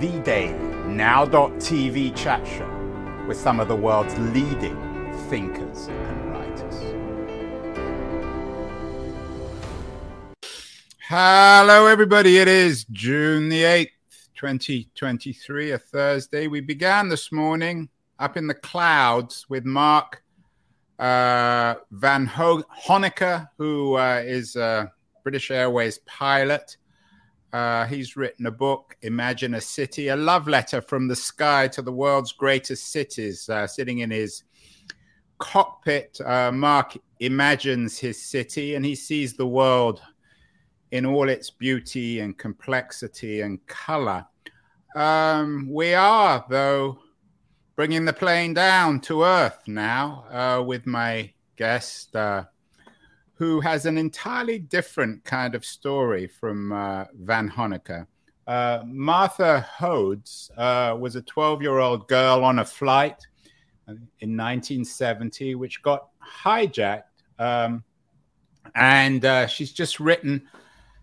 the daily now.tv chat show with some of the world's leading thinkers and writers. Hello, everybody. It is June the 8th, 2023, a Thursday. We began this morning up in the clouds with Mark uh, Van Ho- Honecker, who uh, is a British Airways pilot. Uh, he's written a book, Imagine a City, a love letter from the sky to the world's greatest cities. Uh, sitting in his cockpit, uh, Mark imagines his city and he sees the world in all its beauty and complexity and color. Um, we are, though, bringing the plane down to earth now uh, with my guest, uh, who has an entirely different kind of story from uh, Vanhoenacker. Uh, Martha Hodes uh, was a 12 year old girl on a flight in 1970, which got hijacked. Um, and uh, she's just written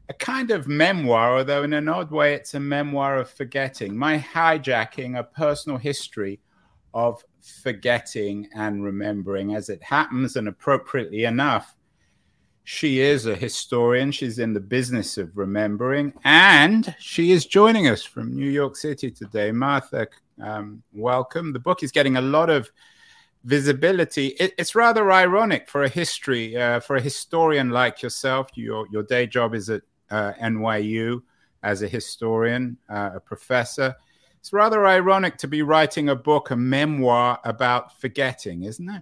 a kind of memoir, although in an odd way, it's a memoir of forgetting. My hijacking, a personal history of forgetting and remembering as it happens. And appropriately enough, she is a historian. She's in the business of remembering. And she is joining us from New York City today. Martha, um, welcome. The book is getting a lot of visibility. It, it's rather ironic for a history, uh, for a historian like yourself. Your, your day job is at uh, NYU as a historian, uh, a professor it's rather ironic to be writing a book, a memoir about forgetting, isn't it?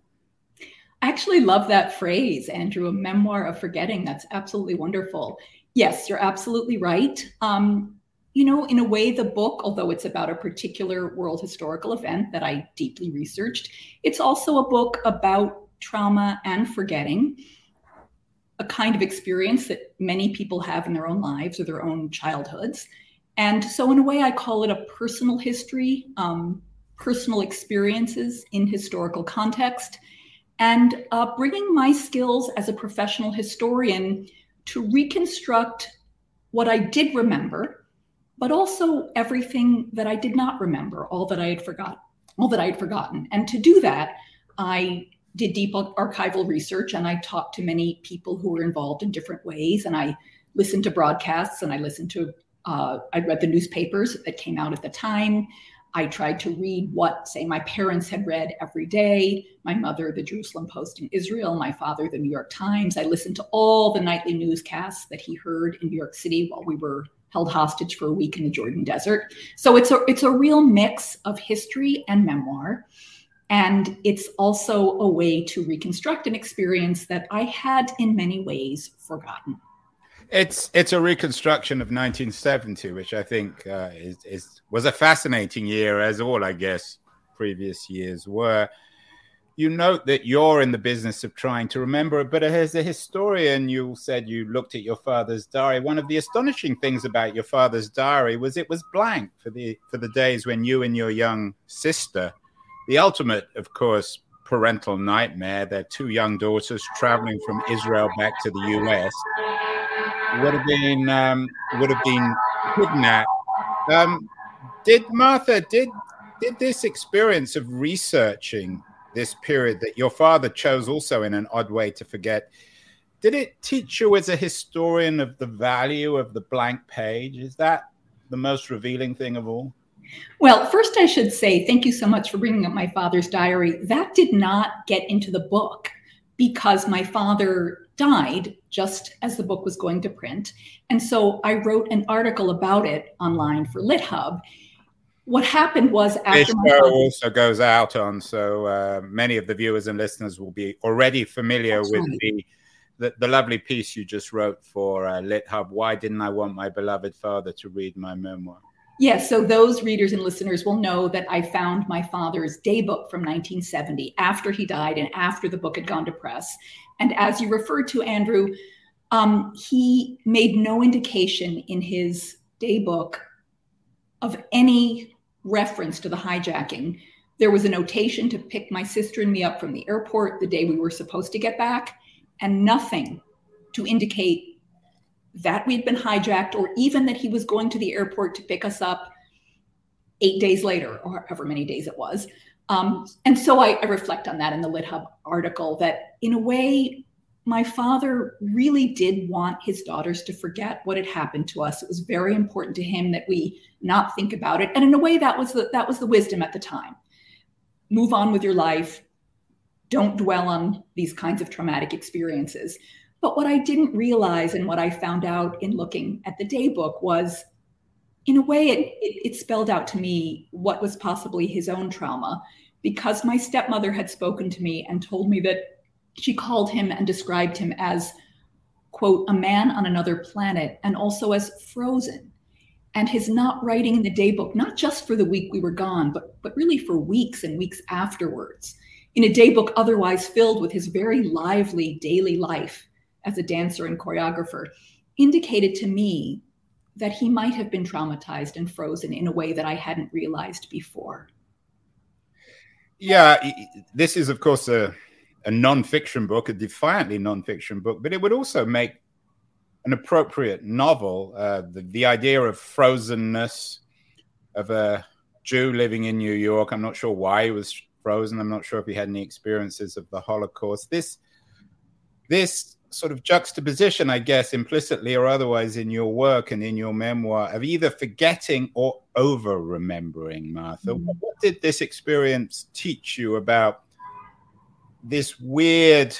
I actually love that phrase, Andrew, a memoir of forgetting. That's absolutely wonderful. Yes, you're absolutely right. Um, you know, in a way, the book, although it's about a particular world historical event that I deeply researched, it's also a book about trauma and forgetting, a kind of experience that many people have in their own lives or their own childhoods. And so, in a way, I call it a personal history, um, personal experiences in historical context, and uh, bringing my skills as a professional historian to reconstruct what I did remember, but also everything that I did not remember, all that I had forgotten, all that I had forgotten. And to do that, I did deep archival research and I talked to many people who were involved in different ways. And I listened to broadcasts and I listened to uh, I read the newspapers that came out at the time. I tried to read what, say, my parents had read every day my mother, the Jerusalem Post in Israel, my father, the New York Times. I listened to all the nightly newscasts that he heard in New York City while we were held hostage for a week in the Jordan Desert. So it's a, it's a real mix of history and memoir. And it's also a way to reconstruct an experience that I had in many ways forgotten. It's it's a reconstruction of 1970, which I think uh, is, is was a fascinating year, as all I guess previous years were. You note that you're in the business of trying to remember it, but as a historian, you said you looked at your father's diary. One of the astonishing things about your father's diary was it was blank for the for the days when you and your young sister, the ultimate, of course, parental nightmare. Their two young daughters traveling from Israel back to the U.S would have been um, would have been kidnapped. Um, did Martha did did this experience of researching this period that your father chose also in an odd way to forget? Did it teach you as a historian of the value of the blank page? Is that the most revealing thing of all? Well, first, I should say thank you so much for bringing up my father's diary. That did not get into the book because my father died just as the book was going to print. And so I wrote an article about it online for LitHub. What happened was after this show also goes out on, so uh, many of the viewers and listeners will be already familiar with right. the, the, the lovely piece you just wrote for uh, LitHub. Why didn't I want my beloved father to read my memoir? Yes, so those readers and listeners will know that I found my father's day book from 1970 after he died and after the book had gone to press. And as you referred to, Andrew, um, he made no indication in his day book of any reference to the hijacking. There was a notation to pick my sister and me up from the airport the day we were supposed to get back, and nothing to indicate that we'd been hijacked or even that he was going to the airport to pick us up. eight days later, or however many days it was. Um, and so I, I reflect on that in the LitHub article that, in a way, my father really did want his daughters to forget what had happened to us. It was very important to him that we not think about it. And in a way, that was the, that was the wisdom at the time. Move on with your life. Don't dwell on these kinds of traumatic experiences. But what I didn't realize and what I found out in looking at the day book was, in a way, it, it, it spelled out to me what was possibly his own trauma because my stepmother had spoken to me and told me that she called him and described him as, quote, a man on another planet and also as frozen. And his not writing in the daybook, not just for the week we were gone, but, but really for weeks and weeks afterwards, in a daybook otherwise filled with his very lively daily life as a dancer and choreographer, indicated to me that he might have been traumatized and frozen in a way that I hadn't realized before. Yeah, this is, of course, a a non-fiction book, a defiantly non-fiction book, but it would also make an appropriate novel. Uh, the, the idea of frozenness of a Jew living in New York. I'm not sure why he was frozen. I'm not sure if he had any experiences of the Holocaust. This this sort of juxtaposition, I guess, implicitly or otherwise in your work and in your memoir of either forgetting or over remembering, Martha. Mm-hmm. What did this experience teach you about this weird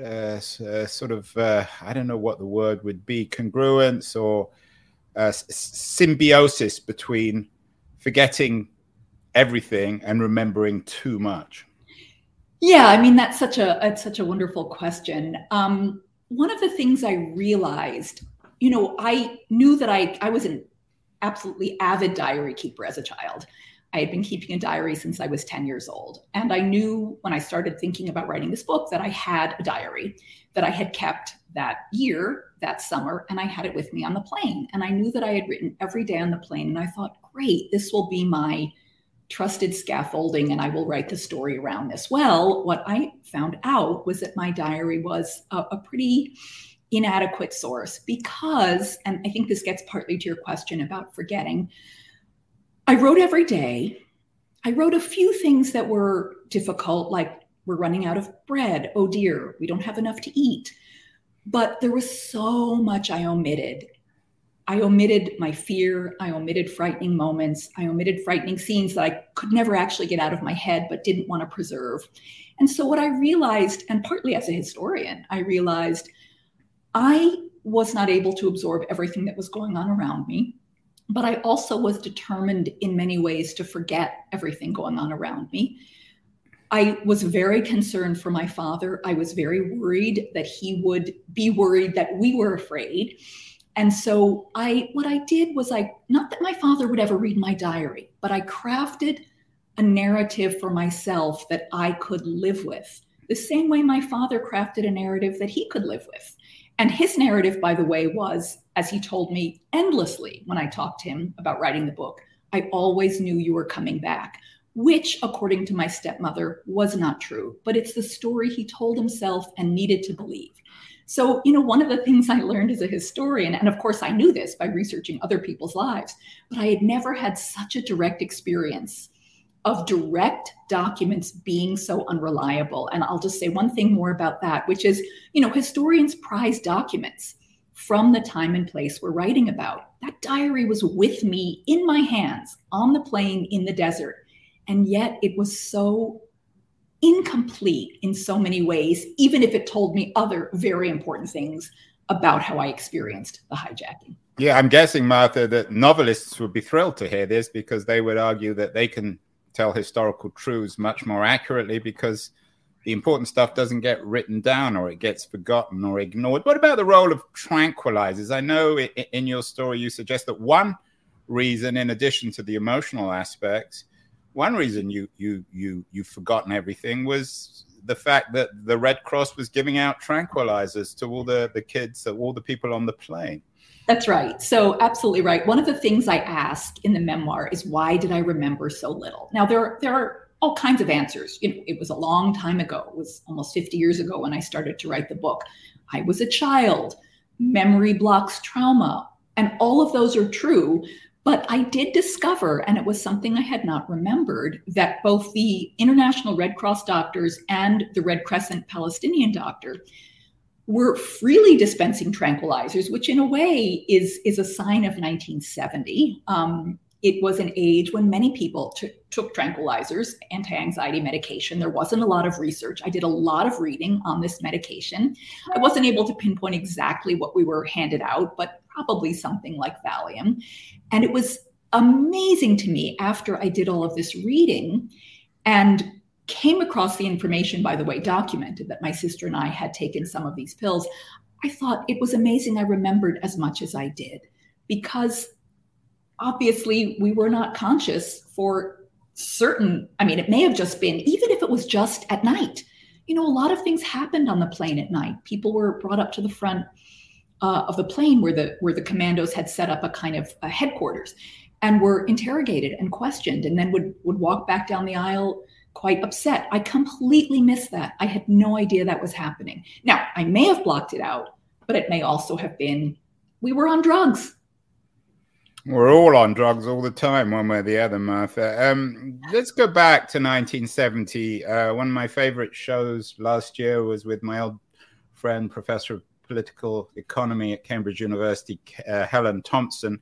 uh, uh, sort of uh, I don't know what the word would be congruence or uh, symbiosis between forgetting everything and remembering too much. Yeah, I mean that's such a it's such a wonderful question. Um, one of the things I realized, you know, I knew that I I was an absolutely avid diary keeper as a child. I had been keeping a diary since I was 10 years old. And I knew when I started thinking about writing this book that I had a diary that I had kept that year, that summer, and I had it with me on the plane. And I knew that I had written every day on the plane. And I thought, great, this will be my trusted scaffolding and I will write the story around this. Well, what I found out was that my diary was a, a pretty inadequate source because, and I think this gets partly to your question about forgetting I wrote every day. I wrote a few things that were difficult, like we're running out of bread. Oh dear, we don't have enough to eat. But there was so much I omitted. I omitted my fear. I omitted frightening moments. I omitted frightening scenes that I could never actually get out of my head, but didn't want to preserve. And so, what I realized, and partly as a historian, I realized I was not able to absorb everything that was going on around me but I also was determined in many ways to forget everything going on around me. I was very concerned for my father. I was very worried that he would be worried that we were afraid. And so I what I did was I not that my father would ever read my diary, but I crafted a narrative for myself that I could live with. The same way my father crafted a narrative that he could live with. And his narrative, by the way, was, as he told me endlessly when I talked to him about writing the book, I always knew you were coming back, which, according to my stepmother, was not true. But it's the story he told himself and needed to believe. So, you know, one of the things I learned as a historian, and of course I knew this by researching other people's lives, but I had never had such a direct experience of direct documents being so unreliable. And I'll just say one thing more about that, which is, you know, historians prize documents from the time and place we're writing about. That diary was with me in my hands on the plane in the desert. And yet it was so incomplete in so many ways, even if it told me other very important things about how I experienced the hijacking. Yeah, I'm guessing, Martha, that novelists would be thrilled to hear this because they would argue that they can tell historical truths much more accurately because the important stuff doesn't get written down or it gets forgotten or ignored. What about the role of tranquilizers? I know in your story you suggest that one reason, in addition to the emotional aspects, one reason you you you you've forgotten everything was the fact that the Red Cross was giving out tranquilizers to all the the kids, all the people on the plane. That's right. So, absolutely right. One of the things I ask in the memoir is why did I remember so little? Now, there, there are all kinds of answers. You know, it was a long time ago. It was almost 50 years ago when I started to write the book. I was a child, memory blocks trauma, and all of those are true. But I did discover, and it was something I had not remembered, that both the International Red Cross doctors and the Red Crescent Palestinian doctor were freely dispensing tranquilizers, which in a way is, is a sign of 1970. Um, it was an age when many people t- took tranquilizers, anti anxiety medication. There wasn't a lot of research. I did a lot of reading on this medication. I wasn't able to pinpoint exactly what we were handed out, but probably something like Valium. And it was amazing to me after I did all of this reading and came across the information, by the way, documented that my sister and I had taken some of these pills. I thought it was amazing I remembered as much as I did because obviously we were not conscious for certain. I mean, it may have just been, even if it was just at night. You know, a lot of things happened on the plane at night. People were brought up to the front uh, of the plane where the where the commandos had set up a kind of a headquarters and were interrogated and questioned and then would would walk back down the aisle quite upset. I completely missed that. I had no idea that was happening. Now, I may have blocked it out, but it may also have been we were on drugs. We're all on drugs all the time, one way or the other, Martha. Um, let's go back to 1970. Uh, one of my favorite shows last year was with my old friend, Professor of Political Economy at Cambridge University, uh, Helen Thompson.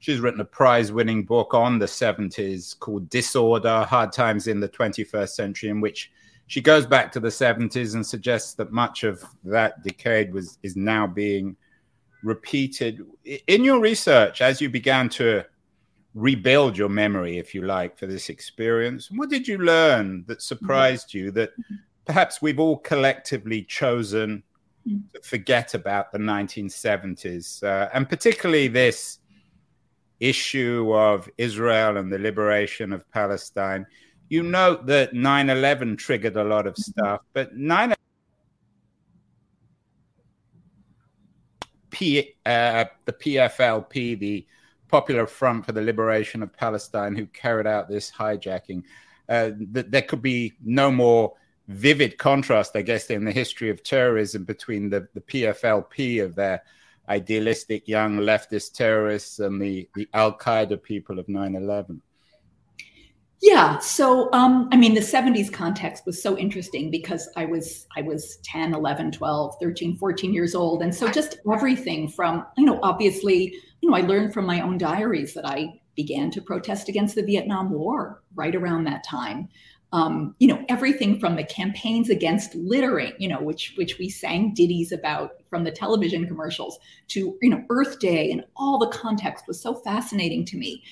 She's written a prize winning book on the 70s called Disorder Hard Times in the 21st Century, in which she goes back to the 70s and suggests that much of that decade was is now being repeated in your research as you began to rebuild your memory, if you like, for this experience? What did you learn that surprised you that perhaps we've all collectively chosen to forget about the 1970s, uh, and particularly this issue of Israel and the liberation of Palestine? You note that 9 11 triggered a lot of stuff, but 9 P, uh, the PFLP, the Popular Front for the Liberation of Palestine, who carried out this hijacking. Uh, th- there could be no more vivid contrast, I guess, in the history of terrorism between the, the PFLP of their idealistic young leftist terrorists and the, the Al Qaeda people of 9 11. Yeah. So, um, I mean, the 70s context was so interesting because I was, I was 10, 11, 12, 13, 14 years old. And so just everything from, you know, obviously, you know, I learned from my own diaries that I began to protest against the Vietnam War right around that time. Um, you know, everything from the campaigns against littering, you know, which which we sang ditties about from the television commercials to, you know, Earth Day and all the context was so fascinating to me.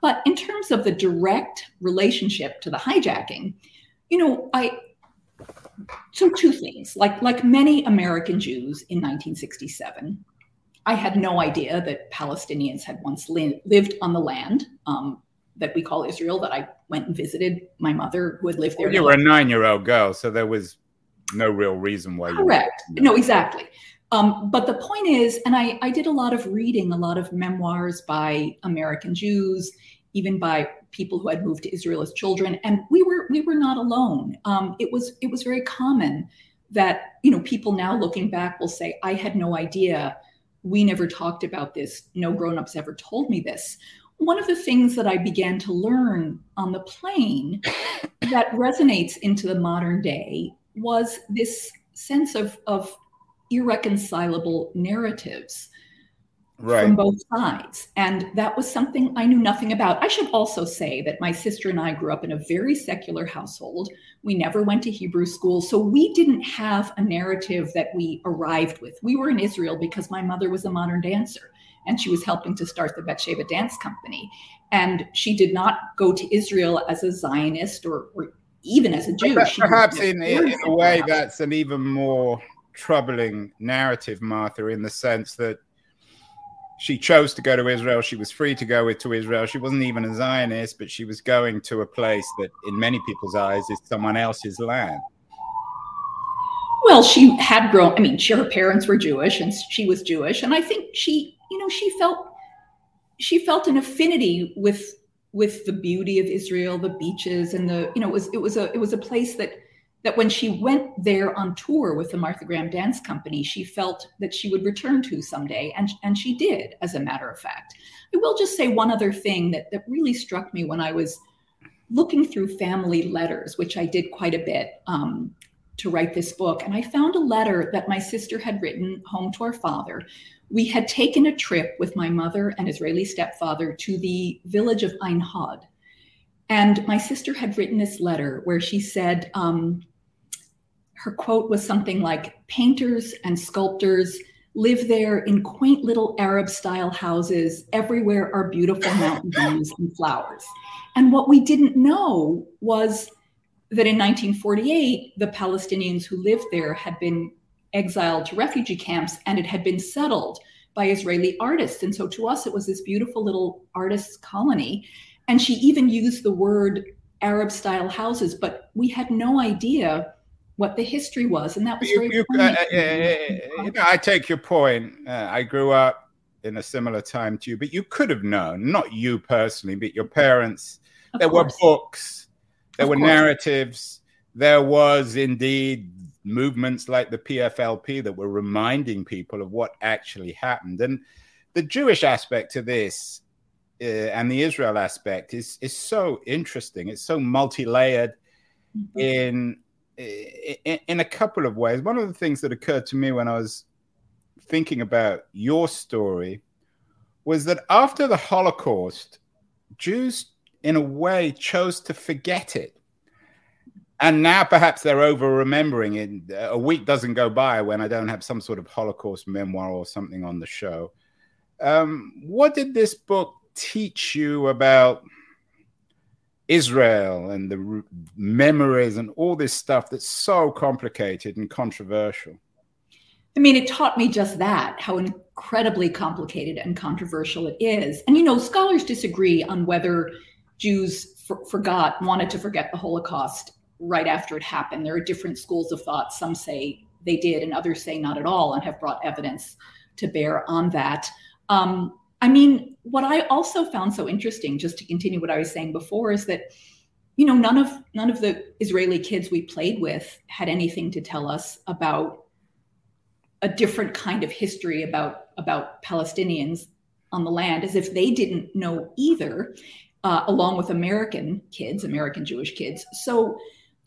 But in terms of the direct relationship to the hijacking, you know, I so two things. Like like many American Jews in 1967, I had no idea that Palestinians had once li- lived on the land um, that we call Israel. That I went and visited my mother, who had lived there. Well, you were a nine-year-old girl, so there was no real reason why. Correct. You no, exactly. Um, but the point is, and I, I did a lot of reading, a lot of memoirs by American Jews, even by people who had moved to Israel as children, and we were we were not alone. Um, it was it was very common that you know people now looking back will say, "I had no idea. We never talked about this. No grown-ups ever told me this." One of the things that I began to learn on the plane that resonates into the modern day was this sense of of irreconcilable narratives right. from both sides. And that was something I knew nothing about. I should also say that my sister and I grew up in a very secular household. We never went to Hebrew school. So we didn't have a narrative that we arrived with. We were in Israel because my mother was a modern dancer and she was helping to start the Batsheva Dance Company. And she did not go to Israel as a Zionist or, or even as a Jew. Perhaps in, in, a way, that's an even more troubling narrative, Martha, in the sense that she chose to go to Israel. She was free to go to Israel. She wasn't even a Zionist, but she was going to a place that, in many people's eyes, is someone else's land. Well, she had grown. I mean, she, her parents were Jewish, and she was Jewish, and I think she, you know, she felt she felt an affinity with with the beauty of Israel, the beaches, and the you know, it was it was a it was a place that that when she went there on tour with the Martha Graham Dance Company, she felt that she would return to someday. And, and she did, as a matter of fact. I will just say one other thing that, that really struck me when I was looking through family letters, which I did quite a bit um, to write this book. And I found a letter that my sister had written home to our father. We had taken a trip with my mother and Israeli stepfather to the village of Ein Hod. And my sister had written this letter where she said, um, her quote was something like Painters and sculptors live there in quaint little Arab style houses. Everywhere are beautiful mountain views and flowers. And what we didn't know was that in 1948, the Palestinians who lived there had been exiled to refugee camps and it had been settled by Israeli artists. And so to us, it was this beautiful little artist's colony. And she even used the word Arab style houses, but we had no idea what the history was. And that was you, very you, uh, uh, uh, you know, I take your point. Uh, I grew up in a similar time to you, but you could have known, not you personally, but your parents. Of there course. were books, there of were course. narratives, there was indeed movements like the PFLP that were reminding people of what actually happened. And the Jewish aspect to this uh, and the Israel aspect is is so interesting. It's so multi-layered mm-hmm. in, in in a couple of ways. One of the things that occurred to me when I was thinking about your story was that after the Holocaust, Jews, in a way, chose to forget it and now perhaps they're over remembering it. A week doesn't go by when I don't have some sort of Holocaust memoir or something on the show. Um, what did this book teach you about Israel and the memories and all this stuff that's so complicated and controversial? I mean, it taught me just that, how incredibly complicated and controversial it is. And, you know, scholars disagree on whether Jews for- forgot, wanted to forget the Holocaust right after it happened. There are different schools of thought. Some say they did, and others say not at all, and have brought evidence to bear on that. Um, I mean, what I also found so interesting, just to continue what I was saying before, is that you know none of none of the Israeli kids we played with had anything to tell us about a different kind of history about about Palestinians on the land, as if they didn't know either, uh, along with American kids, American Jewish kids. So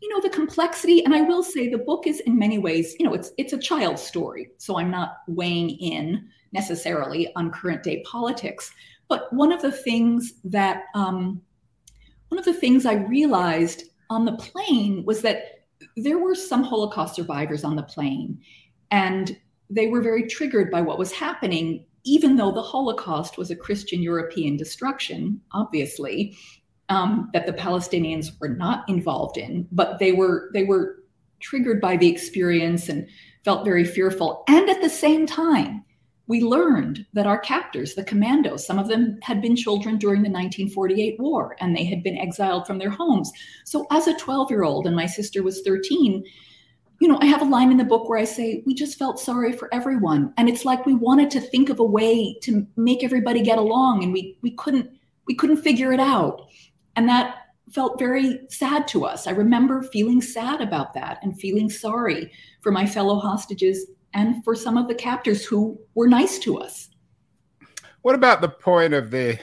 you know the complexity and i will say the book is in many ways you know it's it's a child's story so i'm not weighing in necessarily on current day politics. But one of the things that um, one of the things i realized on the plane was that there were some holocaust survivors on the plane and they were very triggered by what was happening even though the holocaust was a christian european destruction obviously um, that the Palestinians were not involved in, but they were they were triggered by the experience and felt very fearful. And at the same time, we learned that our captors, the commandos, some of them had been children during the 1948 war and they had been exiled from their homes. So as a 12 year old, and my sister was 13, you know, I have a line in the book where I say, we just felt sorry for everyone. And it's like we wanted to think of a way to make everybody get along and we we couldn't we couldn't figure it out. And that felt very sad to us. I remember feeling sad about that and feeling sorry for my fellow hostages and for some of the captors who were nice to us. What about the point of the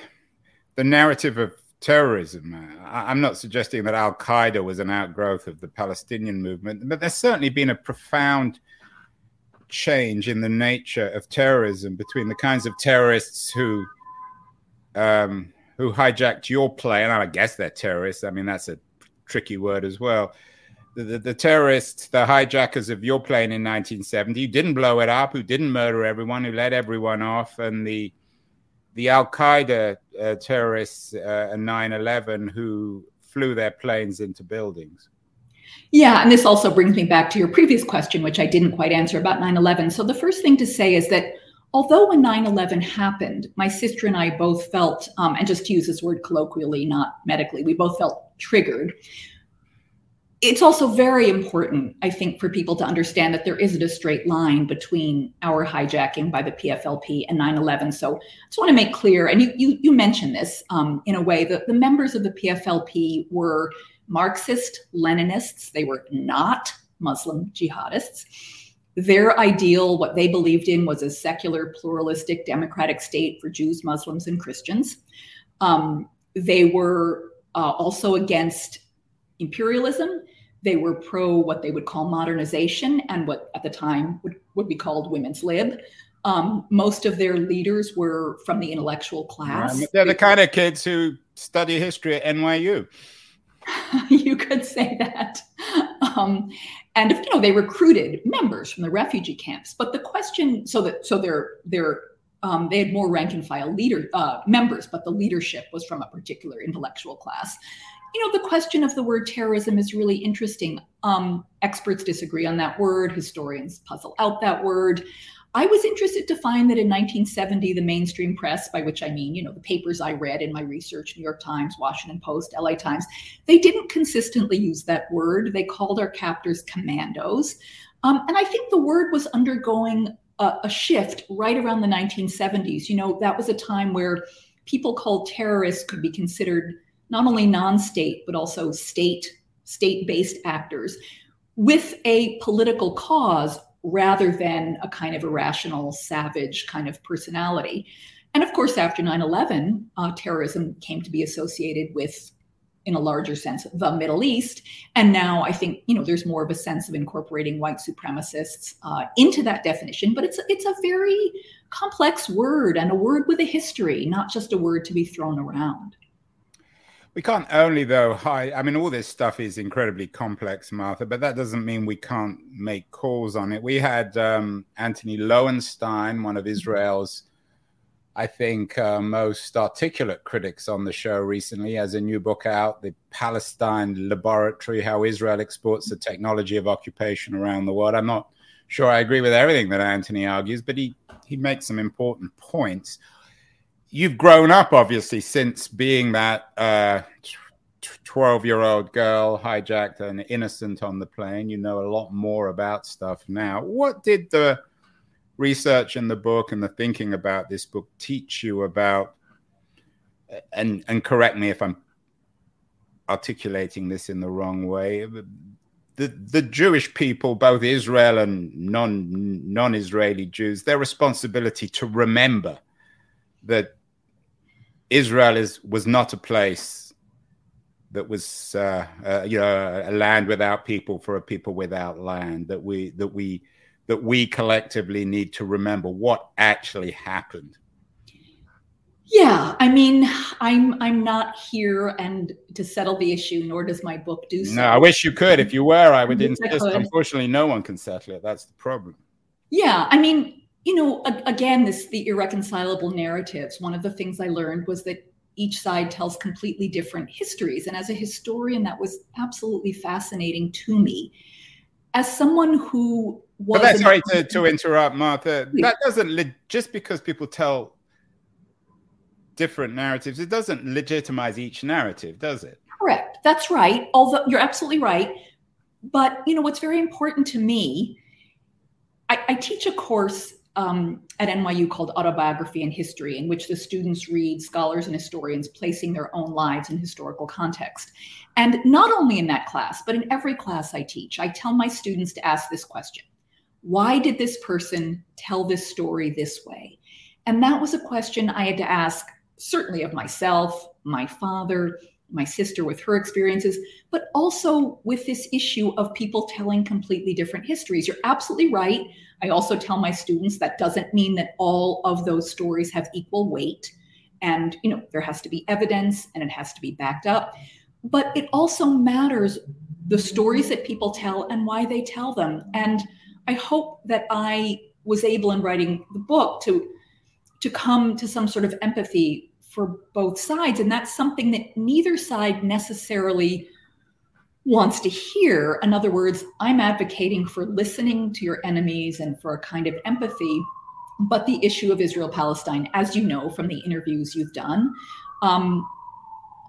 the narrative of terrorism? I'm not suggesting that Al Qaeda was an outgrowth of the Palestinian movement, but there's certainly been a profound change in the nature of terrorism between the kinds of terrorists who um, who hijacked your plane. I guess they're terrorists. I mean, that's a tricky word as well. The, the, the, terrorists, the hijackers of your plane in 1970, who didn't blow it up, who didn't murder everyone, who let everyone off, and the the Al Qaeda uh, terrorists uh, 9 11 who flew their planes into buildings. Yeah, and this also brings me back to your previous question, which I didn't quite answer about 9 11. So the first thing to say is that although when 9-11 happened my sister and i both felt um, and just to use this word colloquially not medically we both felt triggered it's also very important, I think, for people to understand that there isn't a straight line between our hijacking by the PFLP and 9/11. So I just want to make clear, and you you, you mentioned this um, in a way that the members of the PFLP were Marxist Leninists. They were not Muslim jihadists. Their ideal, what they believed in, was a secular, pluralistic, democratic state for Jews, Muslims, and Christians. Um, they were uh, also against imperialism. They were pro what they would call modernization and what at the time would, would be called women's lib. Um, most of their leaders were from the intellectual class. they're the kind of kids who study history at NYU. you could say that. Um, and you know, they recruited members from the refugee camps. But the question, so that so they're um, they had more rank and file leader uh, members, but the leadership was from a particular intellectual class you know, the question of the word terrorism is really interesting. Um, experts disagree on that word, historians puzzle out that word. I was interested to find that in 1970, the mainstream press, by which I mean, you know, the papers I read in my research, New York Times, Washington Post, LA Times, they didn't consistently use that word. They called our captors commandos. Um, and I think the word was undergoing a, a shift right around the 1970s. You know, that was a time where people called terrorists could be considered not only non-state but also state state-based actors with a political cause rather than a kind of irrational savage kind of personality. And of course after 9-11 uh, terrorism came to be associated with in a larger sense the middle east. And now i think you know there's more of a sense of incorporating white supremacists uh, into that definition but it's it's a very complex word and a word with a history not just a word to be thrown around we can't only, though, hide. I mean, all this stuff is incredibly complex, Martha, but that doesn't mean we can't make calls on it. We had um, Antony Loewenstein, one of Israel's, I think, uh, most articulate critics on the show recently, has a new book out, The Palestine Laboratory How Israel Exports the Technology of Occupation Around the World. I'm not sure I agree with everything that Antony argues, but he, he makes some important points you've grown up obviously since being that uh, 12 year old girl hijacked and innocent on the plane. You know a lot more about stuff now. What did the research in the book and the thinking about this book teach you about? And and correct me if I'm articulating this in the wrong way. The, the Jewish people, both Israel and non non Israeli Jews, their responsibility to remember that Israel is was not a place that was uh, uh, you know a land without people for a people without land that we that we that we collectively need to remember what actually happened. Yeah i mean i'm i'm not here and to settle the issue nor does my book do so. No i wish you could. If you were i would insist. unfortunately no one can settle it. That's the problem. Yeah i mean you know, again, this the irreconcilable narratives. One of the things I learned was that each side tells completely different histories. And as a historian, that was absolutely fascinating to me. As someone who was. But that's sorry to, to interrupt, Martha. That doesn't, just because people tell different narratives, it doesn't legitimize each narrative, does it? Correct. That's right. Although you're absolutely right. But, you know, what's very important to me, I, I teach a course um, at NYU called Autobiography and History, in which the students read scholars and historians placing their own lives in historical context. And not only in that class, but in every class I teach, I tell my students to ask this question Why did this person tell this story this way? And that was a question I had to ask, certainly of myself, my father, my sister with her experiences, but also with this issue of people telling completely different histories. You're absolutely right. I also tell my students that doesn't mean that all of those stories have equal weight. And, you know, there has to be evidence and it has to be backed up. But it also matters the stories that people tell and why they tell them. And I hope that I was able in writing the book to to come to some sort of empathy for both sides and that's something that neither side necessarily wants to hear. In other words, I'm advocating for listening to your enemies and for a kind of empathy. But the issue of Israel Palestine, as you know from the interviews you've done, um,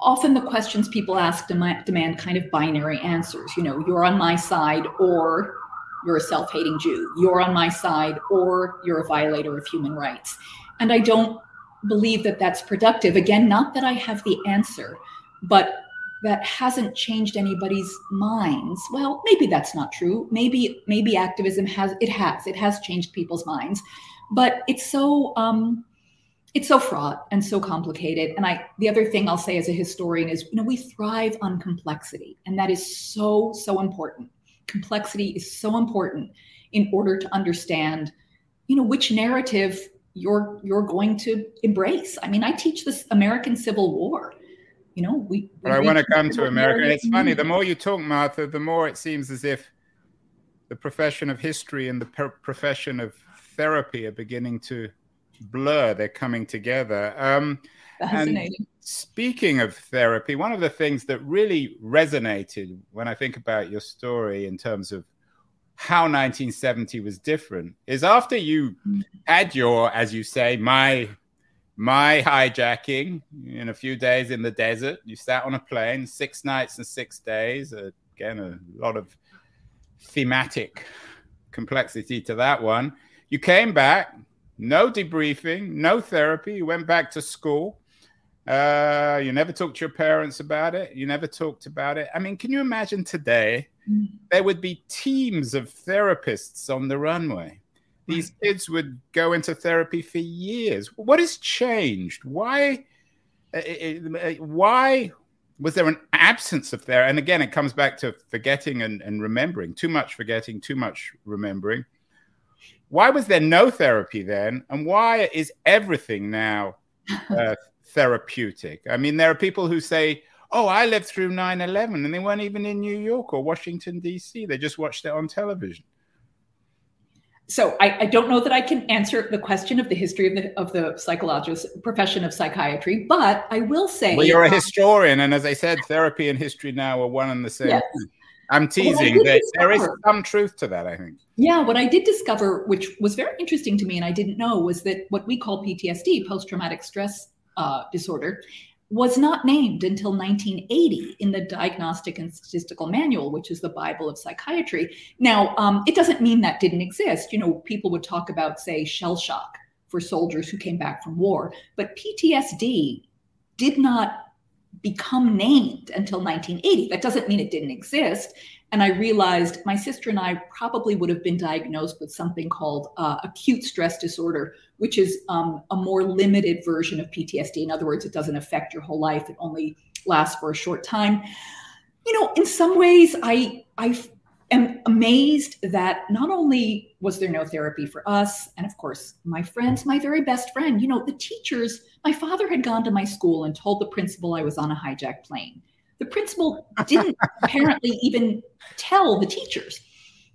often the questions people ask demand, demand kind of binary answers. You know, you're on my side or you're a self hating Jew. You're on my side or you're a violator of human rights. And I don't believe that that's productive. Again, not that I have the answer, but that hasn't changed anybody's minds. Well, maybe that's not true. Maybe maybe activism has it has it has changed people's minds, but it's so um, it's so fraught and so complicated. And I the other thing I'll say as a historian is you know we thrive on complexity, and that is so so important. Complexity is so important in order to understand you know which narrative you're you're going to embrace. I mean, I teach this American Civil War. You know, we. But I want to come to America. And it's funny. The more you talk, Martha, the more it seems as if the profession of history and the profession of therapy are beginning to blur. They're coming together. Um, Fascinating. speaking of therapy, one of the things that really resonated when I think about your story in terms of how 1970 was different is after you had your, as you say, my my hijacking in a few days in the desert. You sat on a plane, six nights and six days. Again, a lot of thematic complexity to that one. You came back, no debriefing, no therapy. You went back to school. Uh, you never talked to your parents about it. You never talked about it. I mean, can you imagine today? There would be teams of therapists on the runway. These kids would go into therapy for years. What has changed? Why? Uh, uh, uh, why was there an absence of there? And again, it comes back to forgetting and, and remembering. Too much forgetting, too much remembering. Why was there no therapy then? And why is everything now uh, therapeutic? I mean, there are people who say, oh, I lived through 9 11 and they weren't even in New York or Washington, D.C. They just watched it on television. So I, I, don't know that I can answer the question of the history of the of the psychologist profession of psychiatry, but I will say. Well, you're a um, historian, and as I said, therapy and history now are one and the same. Yes. I'm teasing. There, there is some truth to that, I think. Yeah, what I did discover, which was very interesting to me, and I didn't know, was that what we call PTSD, post traumatic stress uh, disorder, was not named until 1980 in the Diagnostic and Statistical Manual, which is the Bible of psychiatry. Now, um, it doesn't mean that didn't exist. You know, people would talk about, say, shell shock for soldiers who came back from war, but PTSD did not become named until 1980. That doesn't mean it didn't exist. And I realized my sister and I probably would have been diagnosed with something called uh, acute stress disorder, which is um, a more limited version of PTSD. In other words, it doesn't affect your whole life, it only lasts for a short time. You know, in some ways, I, I am amazed that not only was there no therapy for us, and of course, my friends, my very best friend, you know, the teachers, my father had gone to my school and told the principal I was on a hijacked plane. The principal didn't apparently even tell the teachers.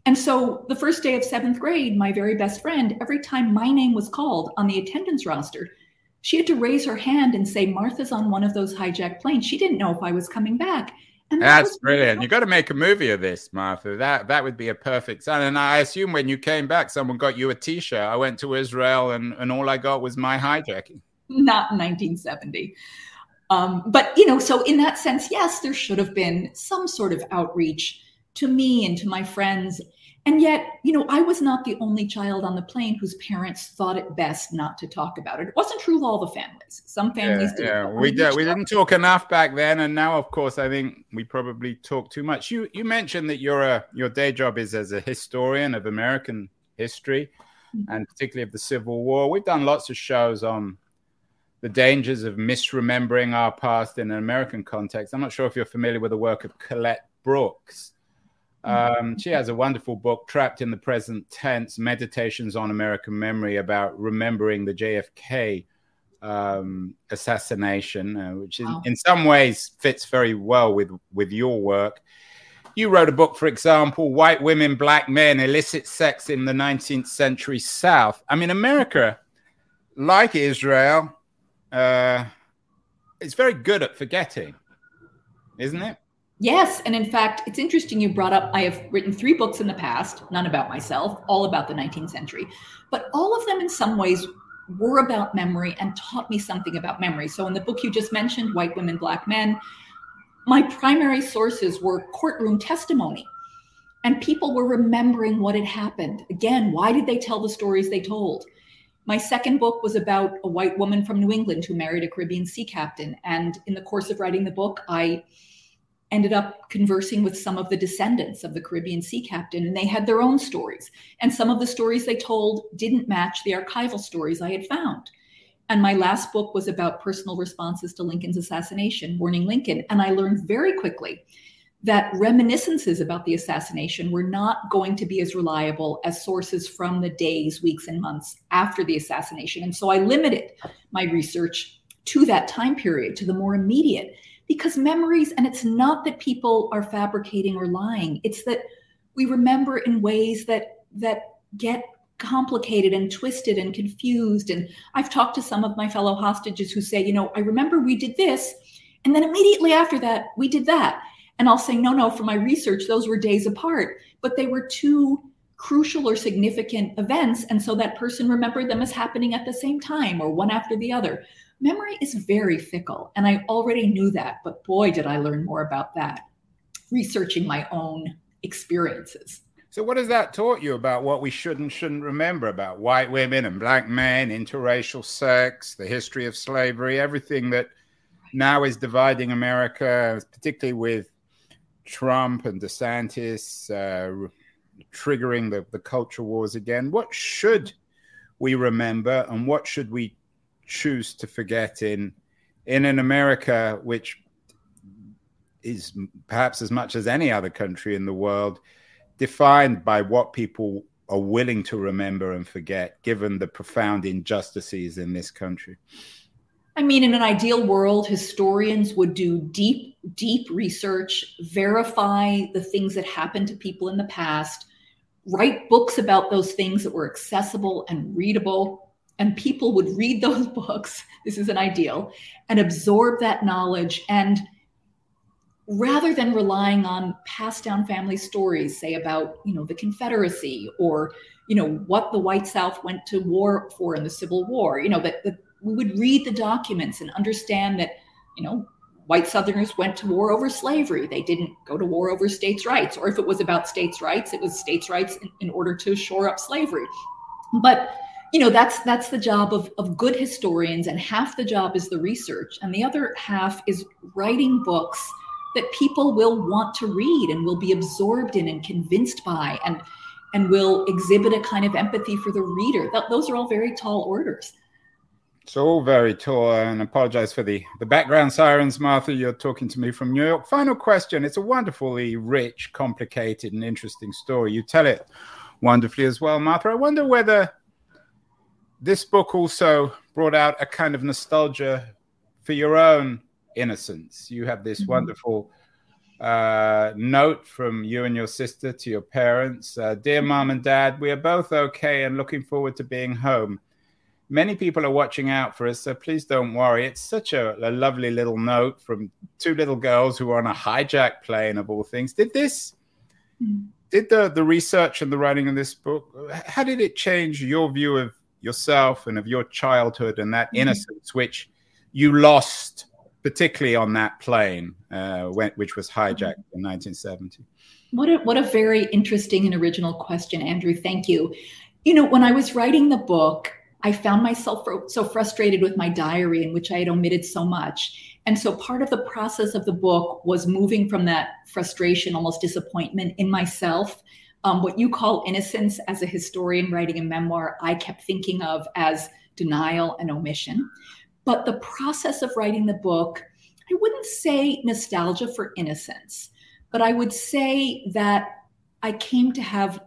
And so the first day of seventh grade, my very best friend, every time my name was called on the attendance roster, she had to raise her hand and say, Martha's on one of those hijacked planes. She didn't know if I was coming back. And That's that brilliant. You got to make a movie of this, Martha. That that would be a perfect sign. And I assume when you came back, someone got you a T-shirt. I went to Israel, and and all I got was my hijacking. Not in 1970. Um, but you know, so in that sense, yes, there should have been some sort of outreach to me and to my friends. And yet, you know, I was not the only child on the plane whose parents thought it best not to talk about it. It wasn't true of all the families. Some families yeah, did. Yeah, we did. We didn't talk enough back then, and now, of course, I think we probably talk too much. You you mentioned that your uh, your day job is as a historian of American history, mm-hmm. and particularly of the Civil War. We've done lots of shows on the dangers of misremembering our past in an American context. I'm not sure if you're familiar with the work of Colette Brooks. Um, she has a wonderful book, Trapped in the Present Tense Meditations on American Memory, about remembering the JFK um, assassination, uh, which in, wow. in some ways fits very well with, with your work. You wrote a book, for example, White Women, Black Men, Illicit Sex in the 19th Century South. I mean, America, like Israel, uh, it's very good at forgetting, isn't it? Yes. And in fact, it's interesting you brought up I have written three books in the past, none about myself, all about the 19th century. But all of them, in some ways, were about memory and taught me something about memory. So in the book you just mentioned, White Women, Black Men, my primary sources were courtroom testimony. And people were remembering what had happened. Again, why did they tell the stories they told? My second book was about a white woman from New England who married a Caribbean sea captain. And in the course of writing the book, I ended up conversing with some of the descendants of the Caribbean sea captain, and they had their own stories. And some of the stories they told didn't match the archival stories I had found. And my last book was about personal responses to Lincoln's assassination, Mourning Lincoln. And I learned very quickly that reminiscences about the assassination were not going to be as reliable as sources from the days, weeks, and months after the assassination. And so I limited my research to that time period, to the more immediate because memories, and it's not that people are fabricating or lying, it's that we remember in ways that that get complicated and twisted and confused. And I've talked to some of my fellow hostages who say, you know, I remember we did this, and then immediately after that, we did that. And I'll say, no, no, for my research, those were days apart, but they were two crucial or significant events. And so that person remembered them as happening at the same time or one after the other memory is very fickle. And I already knew that, but boy, did I learn more about that researching my own experiences. So, what has that taught you about what we should and shouldn't remember about white women and black men, interracial sex, the history of slavery, everything that now is dividing America, particularly with Trump and DeSantis uh, triggering the, the culture wars again? What should we remember and what should we choose to forget in in an America which is perhaps as much as any other country in the world defined by what people are willing to remember and forget given the profound injustices in this country I mean, in an ideal world, historians would do deep, deep research, verify the things that happened to people in the past, write books about those things that were accessible and readable, and people would read those books this is an ideal and absorb that knowledge. And rather than relying on passed down family stories say about you know the confederacy or you know what the white south went to war for in the civil war you know that, that we would read the documents and understand that you know white southerners went to war over slavery. They didn't go to war over states rights or if it was about states rights it was states rights in, in order to shore up slavery. But you know that's that's the job of, of good historians and half the job is the research and the other half is writing books that people will want to read and will be absorbed in and convinced by and and will exhibit a kind of empathy for the reader. That, those are all very tall orders it's all very tall and apologize for the the background sirens martha you're talking to me from new york final question it's a wonderfully rich complicated and interesting story you tell it wonderfully as well martha i wonder whether this book also brought out a kind of nostalgia for your own innocence. You have this mm-hmm. wonderful uh, note from you and your sister to your parents uh, Dear mom and dad, we are both okay and looking forward to being home. Many people are watching out for us, so please don't worry. It's such a, a lovely little note from two little girls who are on a hijack plane, of all things. Did this, did the, the research and the writing of this book, how did it change your view of yourself and of your childhood and that mm-hmm. innocence which you lost particularly on that plane uh, when, which was hijacked in 1970 what a, what a very interesting and original question andrew thank you you know when i was writing the book i found myself so frustrated with my diary in which i had omitted so much and so part of the process of the book was moving from that frustration almost disappointment in myself um, what you call innocence as a historian writing a memoir, I kept thinking of as denial and omission. But the process of writing the book, I wouldn't say nostalgia for innocence, but I would say that I came to have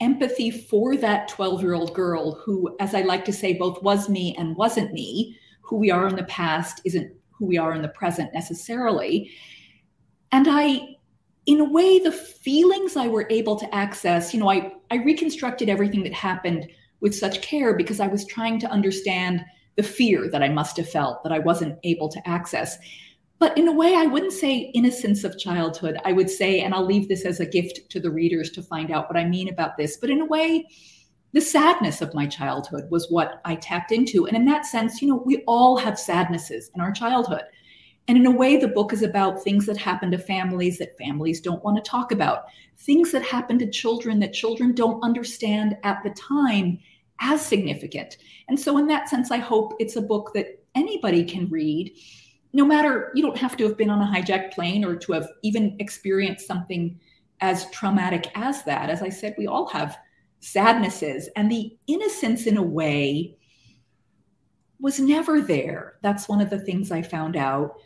empathy for that 12 year old girl who, as I like to say, both was me and wasn't me. Who we are in the past isn't who we are in the present necessarily. And I in a way, the feelings I were able to access, you know, I, I reconstructed everything that happened with such care because I was trying to understand the fear that I must have felt that I wasn't able to access. But in a way, I wouldn't say innocence of childhood. I would say, and I'll leave this as a gift to the readers to find out what I mean about this, but in a way, the sadness of my childhood was what I tapped into. And in that sense, you know, we all have sadnesses in our childhood. And in a way, the book is about things that happen to families that families don't want to talk about, things that happen to children that children don't understand at the time as significant. And so, in that sense, I hope it's a book that anybody can read, no matter you don't have to have been on a hijacked plane or to have even experienced something as traumatic as that. As I said, we all have sadnesses, and the innocence, in a way, was never there. That's one of the things I found out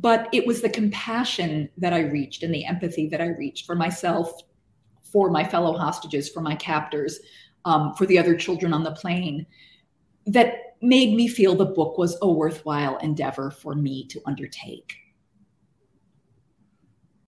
but it was the compassion that I reached and the empathy that I reached for myself, for my fellow hostages, for my captors, um, for the other children on the plane that made me feel the book was a worthwhile endeavor for me to undertake.